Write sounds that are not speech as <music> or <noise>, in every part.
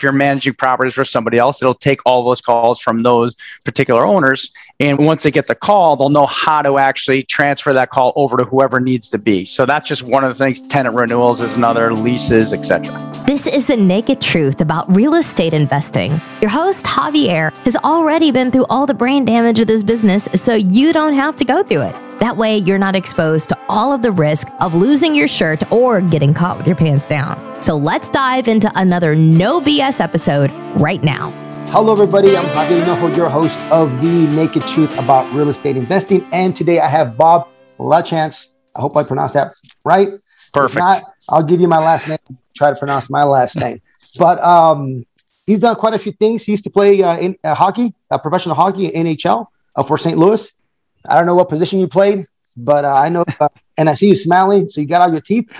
if you're managing properties for somebody else, it'll take all those calls from those particular owners. And once they get the call, they'll know how to actually transfer that call over to whoever needs to be. So that's just one of the things. Tenant renewals is another, leases, etc. This is the naked truth about real estate investing. Your host, Javier, has already been through all the brain damage of this business, so you don't have to go through it. That way, you're not exposed to all of the risk of losing your shirt or getting caught with your pants down. So let's dive into another no BS episode right now. Hello, everybody. I'm Javier Hinojo, your host of The Naked Truth About Real Estate Investing. And today I have Bob Lachance. I hope I pronounced that right. Perfect. If not, I'll give you my last name. Try to pronounce my last name. But um, he's done quite a few things. He used to play uh, in uh, hockey, uh, professional hockey, NHL uh, for St. Louis. I don't know what position you played, but uh, I know, uh, and I see you smiling, so you got all your teeth.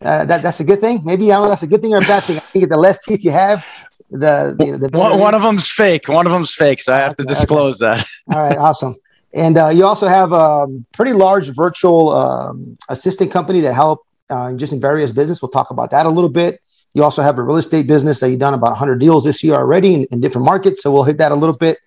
that that's a good thing. Maybe I don't know that's a good thing or a bad thing. I think the less teeth you have, the, the, the one, one of them's fake. One of them's fake, so I have okay, to disclose okay. that. <laughs> All right, awesome. And uh, you also have a pretty large virtual um, assistant company that help uh, just in various business. We'll talk about that a little bit. You also have a real estate business that you've done about 100 deals this year already in, in different markets. So we'll hit that a little bit.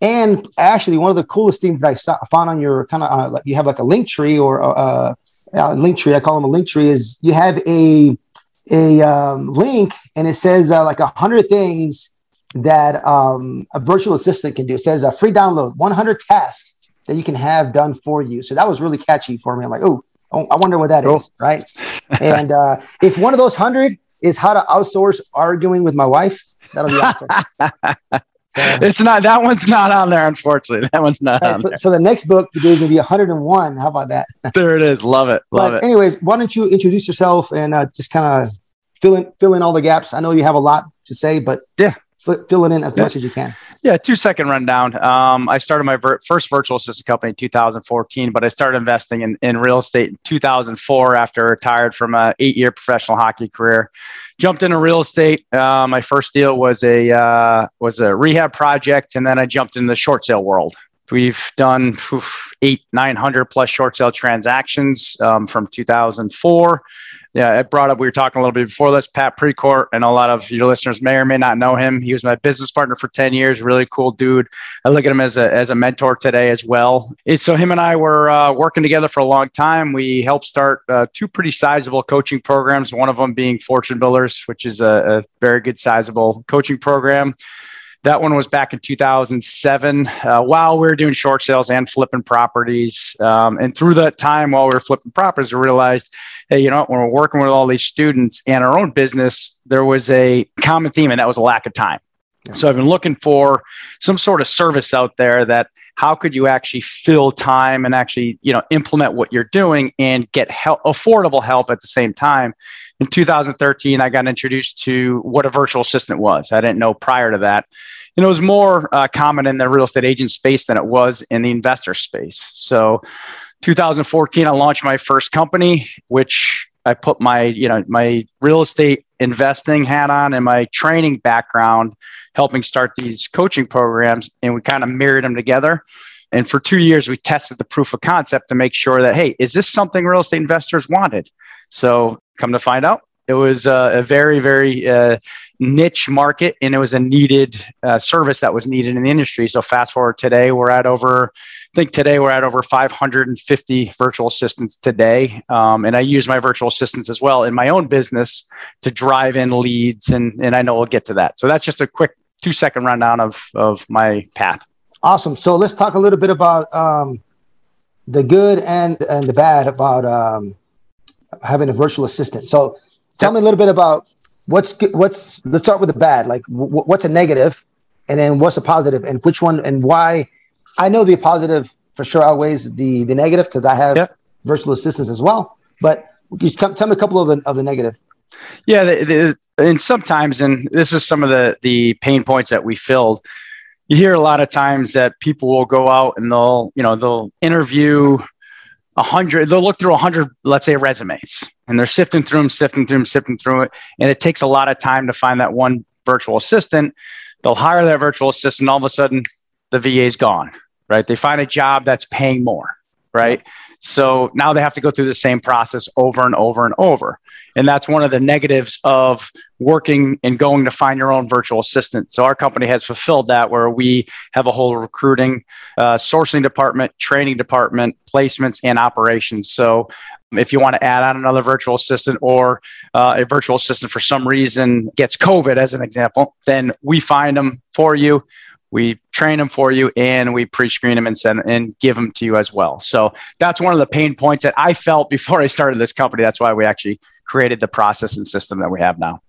And actually, one of the coolest things that I saw, found on your kind of uh, like you have like a link tree or a, uh, a, link tree. I call them a link tree. Is you have a a um, link and it says uh, like a hundred things that um, a virtual assistant can do. It says a free download, 100 tasks that you can have done for you. So that was really catchy for me. I'm like, oh, I wonder what that cool. is, right? <laughs> and uh, if one of those hundred is how to outsource arguing with my wife, that'll be awesome. <laughs> it's not that one's not on there, unfortunately. That one's not on so, there. So the next book is going to be 101. How about that? <laughs> there it is. Love it. Love but it. Anyways, why don't you introduce yourself and uh, just kind of fill in fill in all the gaps? I know you have a lot to say, but yeah, fill it in as yeah. much as you can. Yeah, two second rundown. Um, I started my ver- first virtual assistant company in 2014, but I started investing in, in real estate in 2004 after I retired from a eight year professional hockey career jumped into real estate. Uh, my first deal was a uh, was a rehab project, and then I jumped into the short sale world. We've done oof, eight, nine hundred plus short sale transactions um, from 2004 yeah, it brought up, we were talking a little bit before this, Pat Precourt, and a lot of your listeners may or may not know him. He was my business partner for 10 years, really cool dude. I look at him as a, as a mentor today as well. And so him and I were uh, working together for a long time. We helped start uh, two pretty sizable coaching programs, one of them being Fortune Builders, which is a, a very good sizable coaching program. That one was back in 2007 uh, while we were doing short sales and flipping properties. Um, and through that time, while we were flipping properties, we realized, hey, you know, when we're working with all these students and our own business, there was a common theme, and that was a lack of time. So I've been looking for some sort of service out there that how could you actually fill time and actually you know implement what you're doing and get help, affordable help at the same time. In 2013, I got introduced to what a virtual assistant was. I didn't know prior to that and it was more uh, common in the real estate agent space than it was in the investor space. So 2014, I launched my first company, which I put my, you know, my real estate investing hat on and my training background, helping start these coaching programs, and we kind of mirrored them together. And for two years, we tested the proof of concept to make sure that, hey, is this something real estate investors wanted? So, come to find out, it was uh, a very, very uh, niche market, and it was a needed uh, service that was needed in the industry. So fast forward today, we're at over, I think today we're at over 550 virtual assistants today, um, and I use my virtual assistants as well in my own business to drive in leads, and and I know we'll get to that. So that's just a quick two second rundown of of my path. Awesome. So let's talk a little bit about um, the good and and the bad about um, having a virtual assistant. So tell me a little bit about what's what's let's start with the bad like w- what's a negative and then what's a positive and which one and why i know the positive for sure outweighs the the negative because i have yep. virtual assistants as well but just tell, tell me a couple of the of the negative. Yeah the, the, and sometimes and this is some of the the pain points that we filled. You hear a lot of times that people will go out and they'll you know they'll interview a hundred, they'll look through a hundred, let's say resumes and they're sifting through them, sifting through them, sifting through it. And it takes a lot of time to find that one virtual assistant. They'll hire that virtual assistant. All of a sudden the VA is gone, right? They find a job that's paying more, right? So now they have to go through the same process over and over and over. And that's one of the negatives of working and going to find your own virtual assistant. So our company has fulfilled that where we have a whole recruiting, uh, sourcing department, training department, placements, and operations. So if you want to add on another virtual assistant or uh, a virtual assistant for some reason gets COVID, as an example, then we find them for you. We train them for you and we pre-screen them and send and give them to you as well. So that's one of the pain points that I felt <laughs> before I started this company. That's why we actually created the process and system that we have now.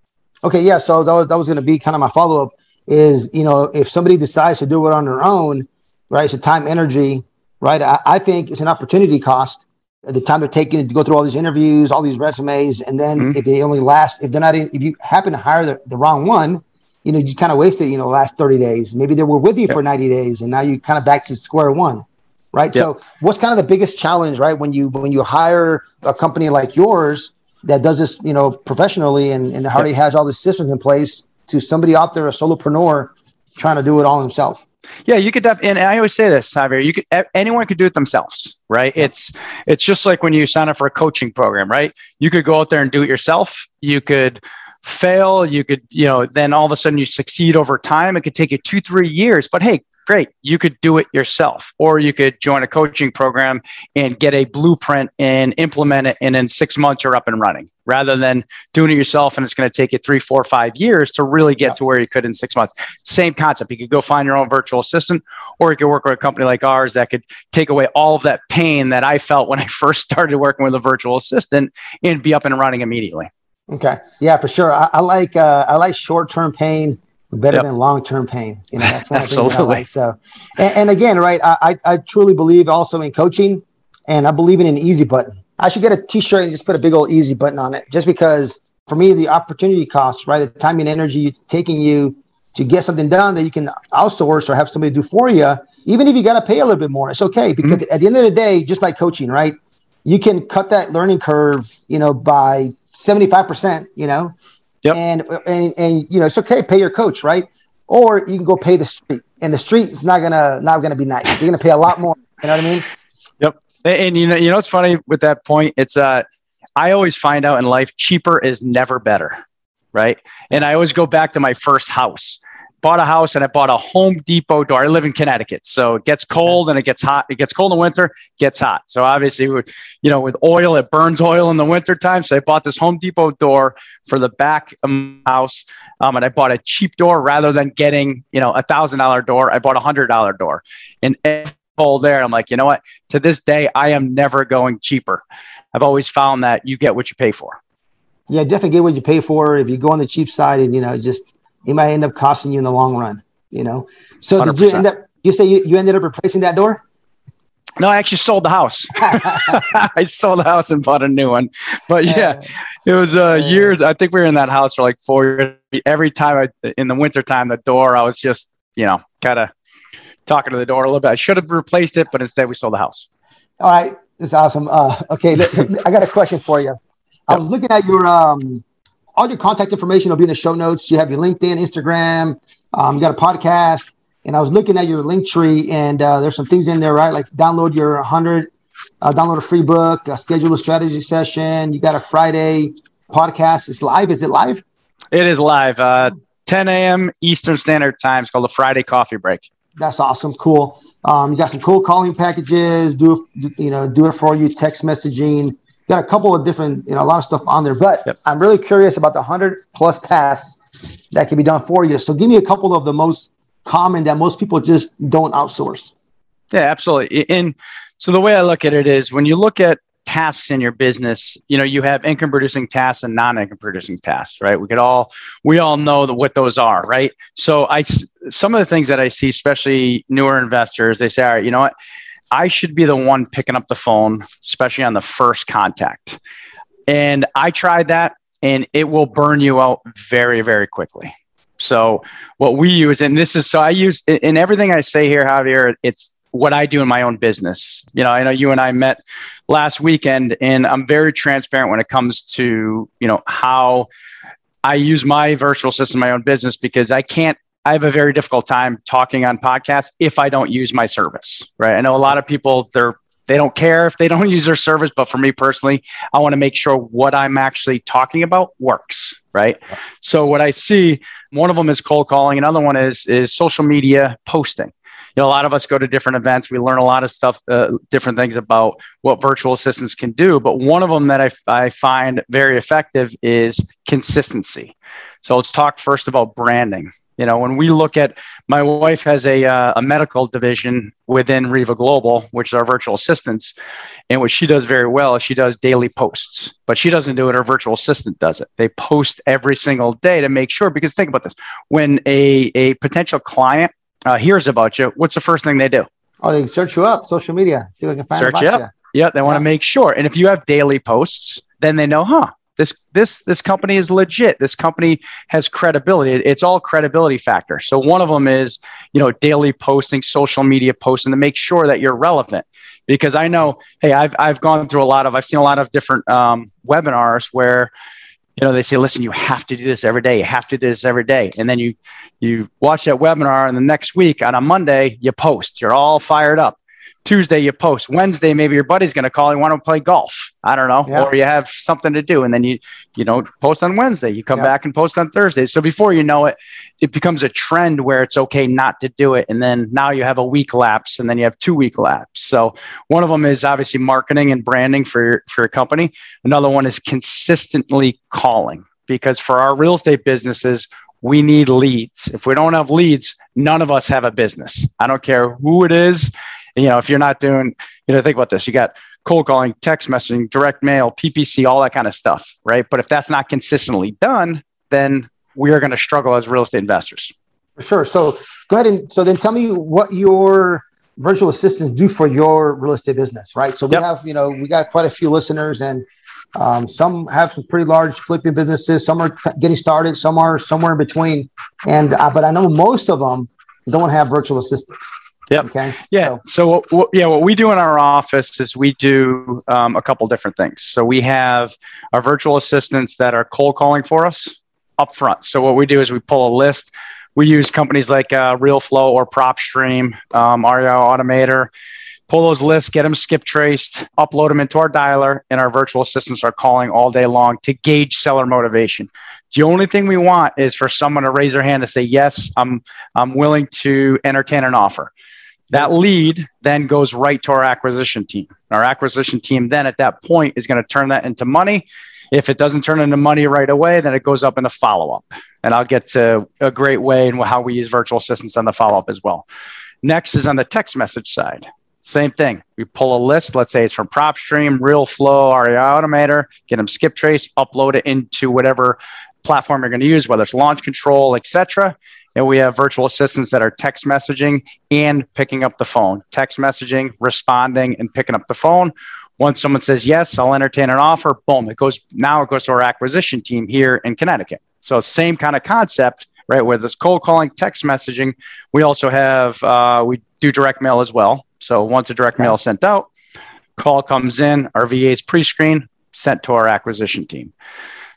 Okay, yeah. So that was, that was going to be kind of my follow up. Is you know if somebody decides to do it on their own, right? It's a time, energy, right? I, I think it's an opportunity cost. The time they're taking to go through all these interviews, all these resumes, and then mm-hmm. if they only last, if they're not, in, if you happen to hire the, the wrong one, you know, you kind of wasted, you know, the last 30 days. Maybe they were with you yep. for 90 days and now you kind of back to square one. Right. Yep. So what's kind of the biggest challenge, right? When you when you hire a company like yours that does this, you know, professionally and, and already yep. has all the systems in place to somebody out there, a solopreneur trying to do it all himself. Yeah, you could def- and I always say this, Javier, you could anyone could do it themselves, right? It's it's just like when you sign up for a coaching program, right? You could go out there and do it yourself. You could fail, you could, you know, then all of a sudden you succeed over time. It could take you two, three years, but hey, great. You could do it yourself, or you could join a coaching program and get a blueprint and implement it. And in six months, you're up and running rather than doing it yourself. And it's going to take you three, four, five years to really get yeah. to where you could in six months. Same concept. You could go find your own virtual assistant, or you could work with a company like ours that could take away all of that pain that I felt when I <laughs> first started working with a virtual assistant and be up and running immediately. Okay. Yeah, for sure. I, I like uh, I like short term pain better yep. than long term pain. You know, that's one thing I <laughs> like. So, and, and again, right, I, I truly believe also in coaching, and I believe in an easy button. I should get a T-shirt and just put a big old easy button on it, just because for me the opportunity cost, right, the time and energy taking you to get something done that you can outsource or have somebody do for you, even if you got to pay a little bit more, it's okay because mm-hmm. at the end of the day, just like coaching, right, you can cut that learning curve, you know, by 75%, you know, yep. and, and, and, you know, it's okay. Pay your coach, right? Or you can go pay the street and the street is not gonna, not gonna be nice. You're to pay a lot more. You know what I mean? Yep. And, you know, you know, it's funny with that point. It's, uh, I always find out in life, cheaper is never better. Right. And I always go back to my first house bought a house and I bought a Home Depot door. I live in Connecticut, so it gets cold and it gets hot. It gets cold in the winter, gets hot. So obviously, you know, with oil, it burns oil in the winter time. So I bought this Home Depot door for the back of my house, um, and I bought a cheap door rather than getting you know a thousand dollar door. I bought a hundred dollar door, and cold there. I'm like, you know what? To this day, I am never going cheaper. I've always found that you get what you pay for. Yeah, definitely get what you pay for. If you go on the cheap side and you know just it might end up costing you in the long run. You know. So 100%. did you end up? You say you, you ended up replacing that door? No, I actually sold the house. <laughs> <laughs> I sold the house and bought a new one. But yeah, it was uh, years. I think we were in that house for like four years. Every time I, in the wintertime, the door, I was just, you know, kind of talking to the door a little bit. I should have replaced it, but instead we sold the house. All right. That's awesome. Uh, okay. I got a question for you. I was looking at your um, all your contact information will be in the show notes. You have your LinkedIn, Instagram, um, you got a podcast. And I was looking at your link tree, and uh, there's some things in there, right? Like download your 100, uh, download a free book, uh, schedule a strategy session. You got a Friday podcast. It's live. Is it live? It is live. Uh, 10 a.m. Eastern Standard Time. It's called the Friday Coffee Break. That's awesome. Cool. Um, you got some cool calling packages. Do you know? Do it for you. Text messaging got a couple of different, you know, a lot of stuff on there. But yep. I'm really curious about the 100 plus tasks that can be done for you. So give me a couple of the most common that most people just don't outsource. Yeah, absolutely. And so the way I look at it is when you look at tasks in your business, you know, you have income producing tasks and non-income producing tasks, right? We could all we all know that what those are, right? So I some of the things that I see, especially newer investors, they say, all right, you know what? I should be the one picking up the phone, especially on the first contact. And I tried that and it will burn you out very, very quickly. So, what we use, and this is so I use in everything I say here, Javier, it's what I do in my own business. You know, I know you and I met last weekend, and I'm very transparent when it comes to, you know, how I use my virtual system, my own business, because I can't I have a very difficult time talking on podcasts if I don't use my service, right? I know a lot of people, they're they don't care if they <laughs> don't use their service. But for me personally, I want to make sure what I'm actually talking about works. Right. So what I see, one of them is cold calling. Another one is is social media posting. You know, a lot of us go to different events. We learn a lot of stuff, uh, different things about what virtual assistants can do. But one of them that I, I find very effective is consistency. So let's talk first about branding. You know, when we look at my wife has a, uh, a medical division within REVA Global, which is our virtual assistants. And what she does very well is she does daily posts, but she doesn't do it. Her virtual assistant does it. They post every single day to make sure, because think about this when a, a potential client uh, hears about you, what's the first thing they do? Oh, they search you up, social media, see what I can find search you up. You. Yeah, they want to make sure. And if you have daily posts, then they know, huh, this this this company is legit. This company has credibility. It's all credibility factor. So one of them is you know daily posting social media posting to make sure that you're relevant. Because i know hey i've, I've gone through a lot of i've seen a lot of different um, webinars where you know they say listen you have to do this every day. You have to do this every day. And then you you watch that webinar and the next week on a monday you post. You're all fired up Tuesday you post. Wednesday maybe your buddy's going to call and want to play golf. I don't know, yeah. or you have something to do, and then you you know post on Wednesday. You come yeah. back and post on Thursday. So before you know it, it becomes a trend where it's okay not to do it, and then now you have a week lapse, and then you have two week lapse. So one of them is obviously marketing and branding for your, for your company. Another one is consistently calling because for our real estate businesses we need leads. If we don't have leads, none of us have a business. I don't care who it is you know, if you're not doing, you know, think about this. You got cold calling, text messaging, direct mail, PPC, all that kind of stuff, right? But if that's not consistently done, then we are going to struggle as real estate investors. Sure. So go ahead and so then tell me what your virtual assistants do for your real estate business, right? So we yep. have, you know, we got quite a few listeners and um, some have some pretty large flipping businesses. Some are getting started. Some are somewhere in between. And uh, but I know most of them don't have virtual assistants. Yep. Okay. Yeah. So, so what, what, yeah, what we do in our office is we do um, a couple different things. So we have our virtual assistants that are cold calling for us up front. So what we do is we pull a list. We use companies like uh, Realeflow or PropStream, um, REI Automator. Pull those lists, get them skip traced, upload them into our dialer, and our virtual assistants are calling all day long to gauge seller motivation. The only thing we want is for someone to raise their hand to say, "Yes, I'm I'm willing to entertain an offer." That lead then goes right to our acquisition team. Our acquisition team then at that point is going to turn that into money. If it doesn't turn into money right away, then it goes up in the follow up. And I'll get to a great way and how we use virtual assistants on the follow up as well. Next is on the text message side. Same thing. We pull a list. Let's say it's from PropStream, Realeflow, REI Automator, get them skip trace, upload it into whatever platform you're going to use, whether it's launch control, etc. And we have virtual assistants that are text messaging and picking up the phone, text messaging, responding, and picking up the phone. Once someone says yes, I'll entertain an offer. Boom! It goes now. It goes to our acquisition team here in Connecticut. So same kind of concept, right? With this cold calling, text messaging, we also have uh, we do direct mail as well. So once a direct mail is sent out, call comes in, our VA's pre-screen sent to our acquisition team.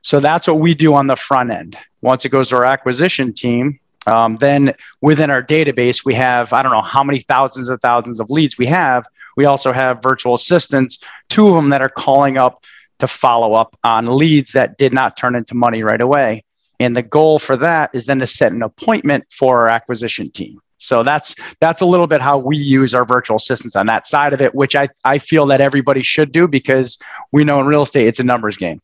So that's what we do on the front end. Once it goes to our acquisition team, um, then within our database, we have, I don't know how many thousands of thousands of leads we have. We also have virtual assistants, two of them that are calling up to follow up on leads that did not turn into money right away. And the goal for that is then to set an appointment for our acquisition team. So that's that's a little bit how we use our virtual assistants on that side of it, which I, I feel that everybody should do because we know in real estate it's a numbers game.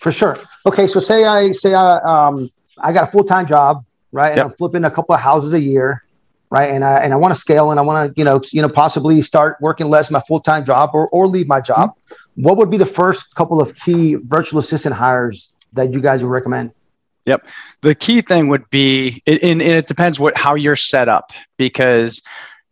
For sure. Okay, so say I say I um I got a full time job right? And yep. I'm flipping a couple of houses a year, right? And I and I want to scale and I want to, you know, you know, possibly start working less my full time job or or leave my job. Mm-hmm. What would be the first couple of key virtual assistant hires that you guys would recommend? Yep. The key thing would be, and, and it depends what how you're set up because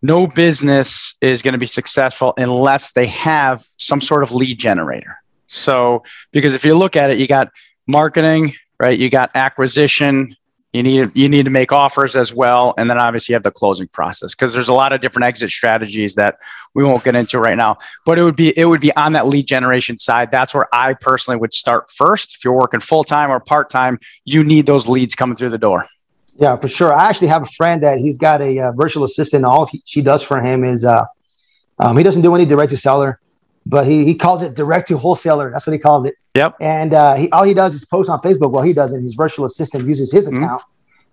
no business is going to be successful unless they have some sort of lead generator. So, because if you look at it, you got marketing, right? You got acquisition, you need you need to make offers as well and then obviously you have the closing process because there's a lot of different exit strategies that we won't get into right now but it would be it would be on that lead generation side. That's where i personally would start first. If you're working full-time or part-time you need those leads coming through the door. Yeah for sure. I actually have a friend that he's got a uh, virtual assistant. All he, she does for him is uh, Um, he doesn't do any direct to seller, but he he calls it direct to wholesaler. That's what he calls it. Yep. And uh, he all he does is post on Facebook. Well, he doesn't. His virtual assistant uses his Mhm. account,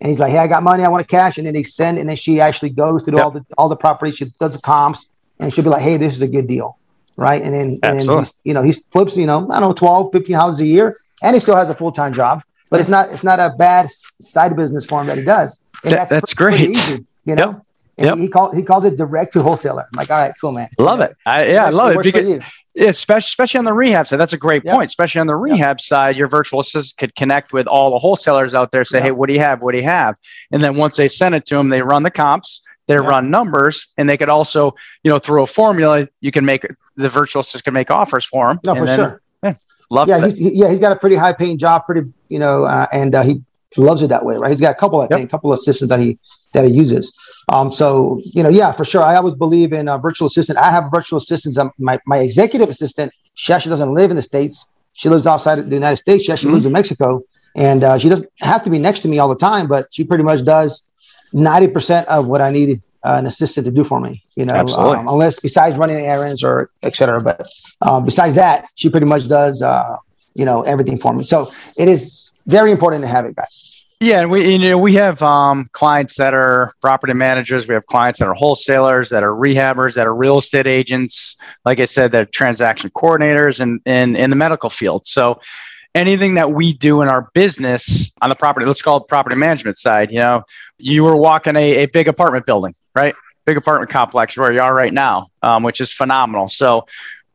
and he's like, "Hey, I got money. I want to cash." And then they send, and then she actually goes to Yep. all the all the properties. She does the comps, and she'll be like, "Hey, this is a good deal." Right. And then, and then he's, you know, he flips, you know, I don't know, 12, 15 houses a year, and he still has a full time job. But it's not, it's not a bad side business for him that he does. And That- that's pretty great. easy, you know. Yep. Yep. He, he calls he calls it direct to wholesaler. I'm like, all right, cool, man. Love it. I, yeah, I love it. Because, especially, especially on the rehab side. That's a great Yep. point. Especially on the rehab side, your virtual assistant could connect with all the wholesalers out there. Say, Yeah. hey, what do you have? What do you have? And then once they send it to them, they run the comps. They Yeah. run numbers, and they could also, you know, through a formula, you can make the virtual assistant can make offers for them. No, for sure. Love yeah, it. he's he, yeah he's got a pretty high paying job, pretty you know, uh, and uh, he loves it that way, right? He's got a couple, I Yep. think, a couple of assistants that he that he uses. Um, so you know, yeah, for sure. I always believe in a virtual assistant. I have virtual assistants. Um, my my executive assistant, she actually doesn't live in the states. She lives outside of the United States. She actually Mhm. lives in Mexico, and uh, she doesn't have to be next to me all the time, but she pretty much does ninety percent of what I need uh, an assistant to do for me. You know, um, unless besides running errands or et cetera. But um, besides that, she pretty much does. Uh, you know everything for me. So it is very important to have it, guys. Yeah, we you know we have um, clients that are property managers. We have clients that are wholesalers, that are rehabbers, that are real estate agents. Like I said, that are transaction coordinators, and in in the medical field. So anything that we do in our business on the property, let's call it property management side. You know, you were walking a, a big apartment building, right? Big apartment complex where you are right now, um, which is phenomenal. So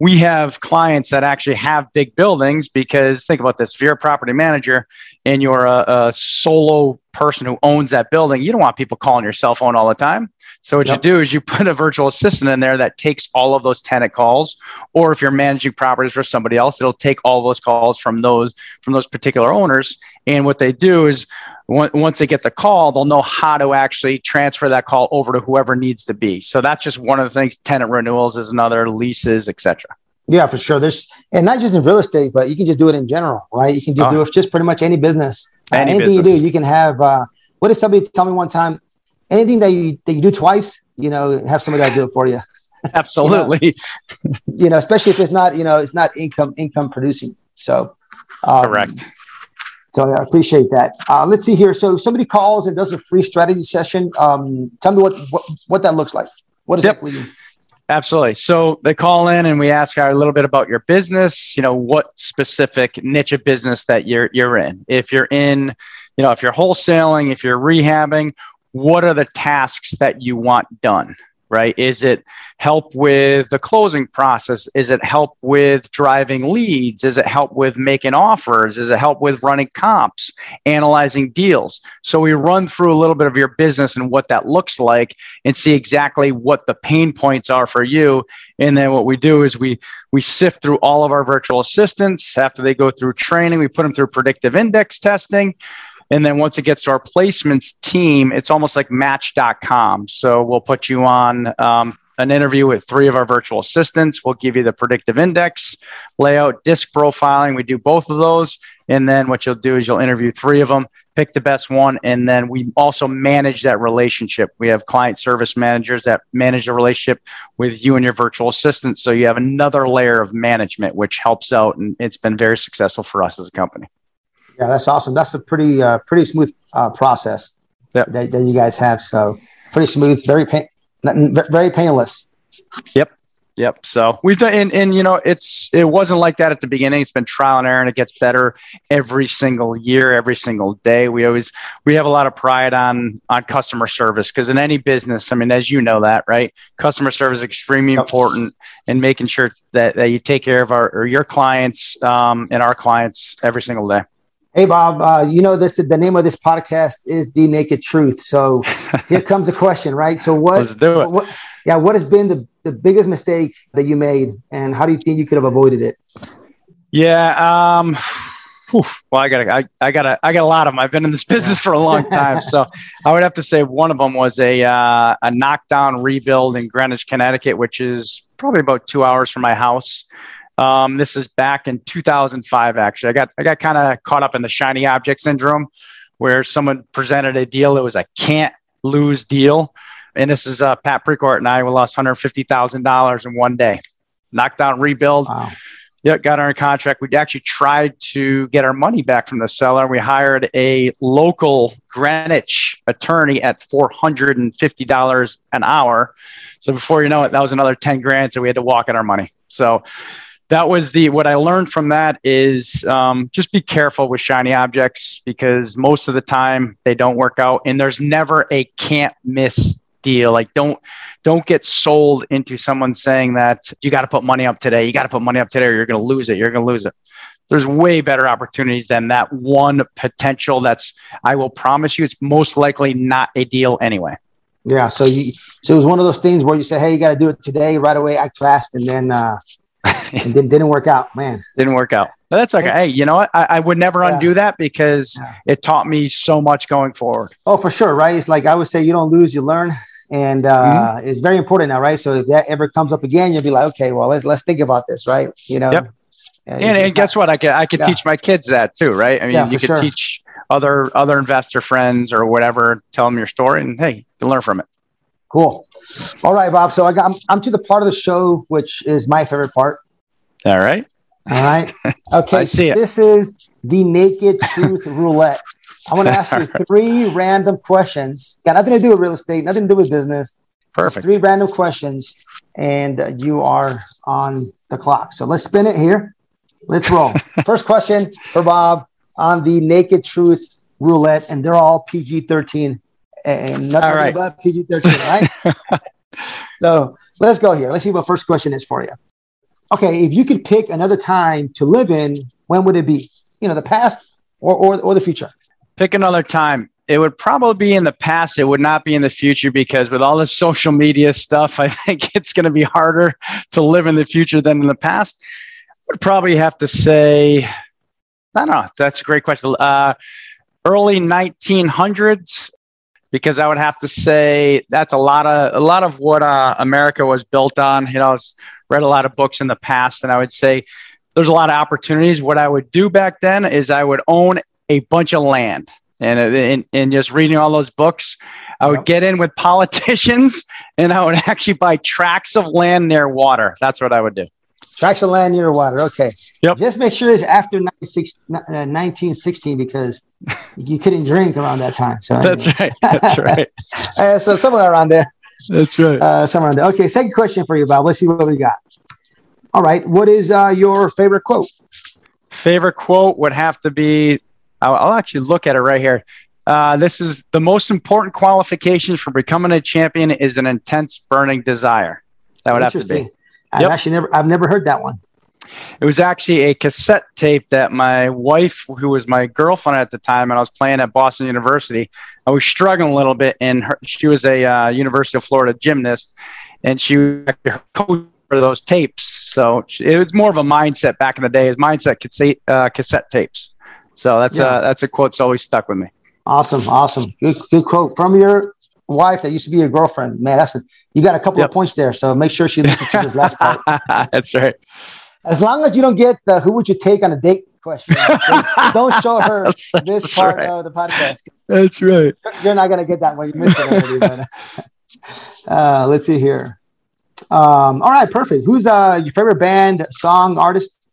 we have clients that actually have big buildings because think about this: if you're a property manager and you're a, a solo person who owns that building, you don't want people calling your cell phone all the time. So what Yep. you do is you put a virtual assistant in there that takes all of those tenant calls, or if you're managing properties for somebody else, it'll take all those calls from those from those particular owners. And what they do is on- once they get the call, they'll know how to actually transfer that call over to whoever needs to be. So that's just one of the things. Tenant renewals is another, leases, etc. Yeah, for sure. There's and not just in real estate, but you can just do it in general, right? You can just Oh. do it just pretty much any business. Uh, Any anything you do, you can have. Uh, what did somebody tell me one time? Anything that you that you do twice, you know, have somebody else do it for you. <laughs> Absolutely. You know, especially if it's not, you know, it's not income income producing. So, um, Correct. So I appreciate that. Uh, let's see here. So somebody calls and does a free strategy session. Um, tell me what what, what that looks like. What Yep. exactly? Absolutely. So they call in and we ask a little bit about your business, you know, what specific niche of business that you're you're in. If you're in, you know, if you're wholesaling, if you're rehabbing, what are the tasks that you want done? Right? Is it help with the closing process? Is it help with driving leads? Is it help with making offers? Is it help with running comps, analyzing deals? So we run through a little bit of your business and what that looks like and see exactly what the pain points are for you and then what we do is we we sift through all of our virtual assistants after they go through training we put them through predictive index testing and then once it gets to our placements team it's almost like match.com so we'll put you on um, an interview with three of our virtual assistants. We'll give you the predictive index layout disc profiling. We do both of those. And then what you'll do is you'll interview three of them pick the best one and then we also manage that relationship. We have client service managers that manage the relationship with you and your virtual assistant so you have another layer of management which helps out and it's been very successful for us as a company Yeah, that's awesome. That's a pretty uh, pretty smooth uh, process Yep. that, that you guys have. So pretty smooth, very pain, very painless. Yep. Yep. So we've done, and, and you know, it's it wasn't like that at the beginning. It's been trial and error, and it gets better every single year, every single day. We always we have a lot of pride on on customer service because in any business, I mean, as you know that, right? Customer service is extremely important, and making sure that, that you take care of our or your clients um, and our clients every single day. Hey Bob, uh, you know this. The name of this podcast is the Naked Truth. So <laughs> here comes the question, right? So what? Let's do it. What? Yeah, what has been the, the biggest mistake that you made, and how do you think you could have avoided it? Yeah. Um, whew, well, I got I, I got a, I got a lot of them. I've been in this business for a long time, so <laughs> I would have to say one of them was a uh, a knockdown rebuild in Greenwich, Connecticut, which is probably about two hours from my house. Um, this is back in 2005. Actually, I got I got kind of caught up in the shiny object syndrome, where someone presented a deal. It was a can't lose deal. And this is uh, Pat Precourt and I. We lost hundred fifty thousand dollars in one day. Knocked down rebuild. Wow. Yeah, got our contract. We actually tried to get our money back from the seller. We hired a local Greenwich attorney at four hundred and fifty dollars an hour. So before you know it, that was another ten grand. So we had to walk in our money. So that was the what I learned from that is um, just be careful with shiny objects because most of the time they don't work out, and there's never a can't miss deal. Like don't don't get sold into someone saying that you got to put money up today. You got to put money up today, or you're going to lose it. You're going to lose it. There's way better opportunities than that one potential. That's I will promise you, it's most likely not a deal anyway. Yeah. So you so it was one of those things where you say, hey, you got to do it today, right away, act fast, and then uh, it didn't, didn't work out, man. Didn't work out. But that's okay. Hey, you know what? I, I would never yeah. undo that because yeah. it taught me so much going forward. Oh, for sure, right? It's like I would say, you don't lose, you learn and uh, mm-hmm. it's very important now, right? So if that ever comes up again, you'll be like, okay, well, let's let's think about this, right? You know. Yep. and, and guess what? I can I can yeah. teach my kids that too, right? I mean, yeah, you can sure. teach other other investor friends or whatever, tell them your story, and hey, you can learn from it. Cool. All right, Bob. So I got I'm, I'm to the part of the show which is my favorite part. All right. All right. <laughs> Okay. I see it. This is the naked truth roulette. I want to ask you <laughs> three random questions. Got nothing to do with real estate, nothing to do with business. Perfect. Three random questions, and you are on the clock. So let's spin it here. Let's roll. <laughs> First question for Bob on the Naked Truth Roulette, and they're all PG 13 and nothing all right. PG 13, right? so let's go here. Let's see what first question is for you. Okay, if you could pick another time to live in, when would it be? You know, the past or, or, or the future? Pick another time. It would probably be in the past. It would not be in the future because with all this social media stuff, <laughs> I think it's going to be harder to live in the future than in the past. I would probably have to say, I don't know. That's a great question. Uh, early 1900s, because I would have to say that's a lot of a lot of what uh, America was built on. You know, I read a lot of books in the past, and I would say there's a lot of opportunities. What I would do back then is I would own a bunch of land. And, and, and just reading all those books, I would get in with politicians <laughs> and I would actually buy tracts of land near water. That's what I would do. Tracts of land near water. Okay. Yep. Just make sure it's after 1916 uh, because you couldn't drink around that time. So that's right. That's right. <laughs> uh, so somewhere around there. That's right. Uh, somewhere around there. Okay. Second question for you, Bob. Let's see what we got. All right. What is uh, your favorite quote? Favorite quote would have to be I'll, I'll actually look at it right here. Uh, this is the most important qualifications for becoming a champion is an intense burning desire. That would have to be. I've yep. actually never I've never heard that one. It was actually a cassette tape that my wife, who was my girlfriend at the time, and I was playing at Boston University. I was struggling a little bit, and her, she was a uh, University of Florida gymnast, and she was coach for those tapes. So it was more of a mindset back in the day. It was mindset cassette, uh, cassette tapes. So that's yeah. a that's a quote that's always stuck with me. Awesome, awesome, good good quote from your wife that used to be your girlfriend. Man, that's a, you got a couple yep. of points there. So make sure she listens to this last part. <laughs> that's right. As long as you don't get the who would you take on a date question, <laughs> don't show her this part right. of the podcast. That's right. You're not gonna get that one. You missed it already. but, <laughs> uh, let's see here. Um, all right, perfect. Who's uh, your favorite band, song, artist?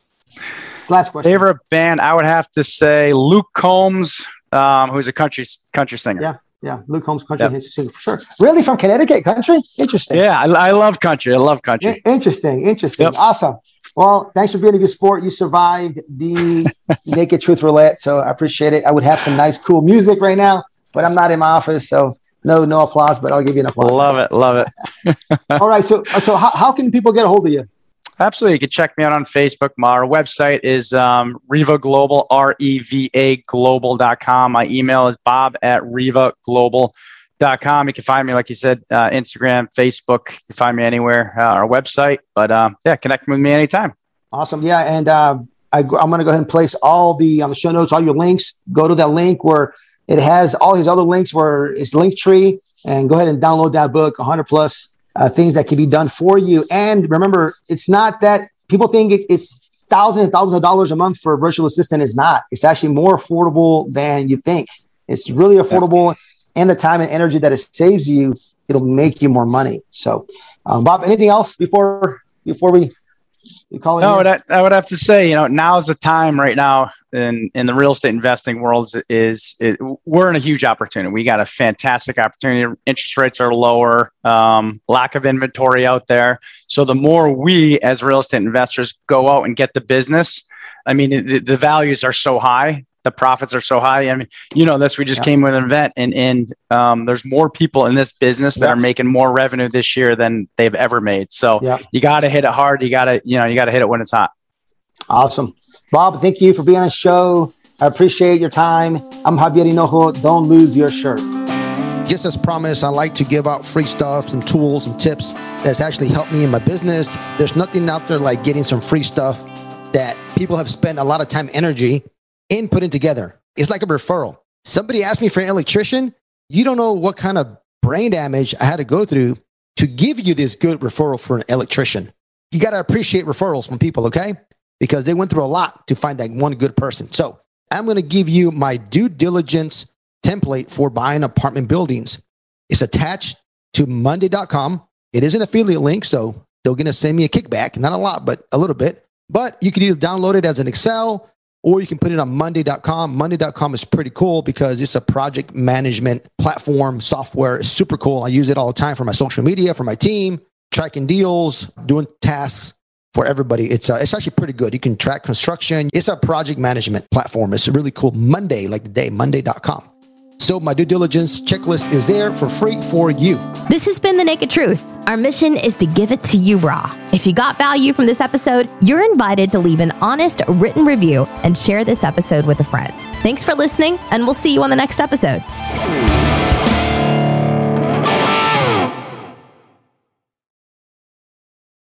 Last question. Favorite band? I would have to say Luke Combs, um, who's a country country singer. Yeah, yeah, Luke Combs country yep. singer for sure. Really, from Connecticut, country? Interesting. Yeah, I, I love country. I love country. interesting, interesting, yep. awesome. Well, thanks for being a good sport. You survived the <laughs> Naked Truth Roulette, so I appreciate it. I would have some nice, cool music right now, but I'm not in my office, so no, no applause. But I'll give you an applause. Love it, love it. <laughs> All right, so so how, how can people get a hold of you? Absolutely. You can check me out on Facebook. My website is um, REVA Global, R E V A Global.com. My email is bob at REVA Global.com. You can find me, like you said, uh, Instagram, Facebook. You can find me anywhere, uh, our website. But um, yeah, connect with me anytime. Awesome. Yeah. And uh, I, am going to go ahead and place all the on the show notes, all your links. Go to that link where it has all these other links where it's Linktree and go ahead and download that book, 100 plus uh, things that can be done for you. And remember, it's not that people think it, it's thousands and thousands of dollars a month for a virtual assistant. Is not. It's actually more affordable than you think. It's really affordable, yeah. and the time and energy that it saves you it'll make you more money. So, um, Bob, anything else before before we you call it? No, I, I would have to say, you know, now's the time right now in in the real estate investing world is, is it, we're in a huge opportunity. We got a fantastic opportunity. Interest rates are lower, um, lack of inventory out there. So the more we as real estate investors go out and get the business, I mean, the, the values are so high the profits are so high. I mean, you know this. We just yeah. came with an event, and and um, there's more people in this business that yeah. are making more revenue this year than they've ever made. So yeah. you got to hit it hard. You got to you know you got to hit it when it's hot. Awesome, Bob. Thank you for being on the show. I appreciate your time. I'm Javier Hinojo. Don't lose your shirt. Just as promised, I like to give out free stuff, some tools and tips that's actually helped me in my business. There's nothing out there like getting some free stuff that people have spent a lot of time, energy in putting together. It's like a referral. Somebody asked me for an electrician. You don't know what kind of brain damage I had to go through to give you this good referral for an electrician. You got to appreciate referrals from people, okay? Because they went through a lot to find that one good person. So I'm going to give you my due diligence template for buying apartment buildings. It's attached to Monday.com. It is an affiliate link, so they're going to send me a kickback, not a lot, but a little bit. But you can either download it as an Excel or you can put it on monday.com. Monday.com is pretty cool because it's a project management platform software. It's super cool. I use it all the time for my social media, for my team, tracking deals, doing tasks for everybody. It's uh, it's actually pretty good. You can track construction. It's a project management platform. It's a really cool. Monday, like the day, monday.com. So my due diligence checklist is there for free for you. This has been The Naked Truth. Our mission is to give it to you raw. If you got value from this episode, you're invited to leave an honest written review and share this episode with a friend. Thanks for listening, and we'll see you on the next episode.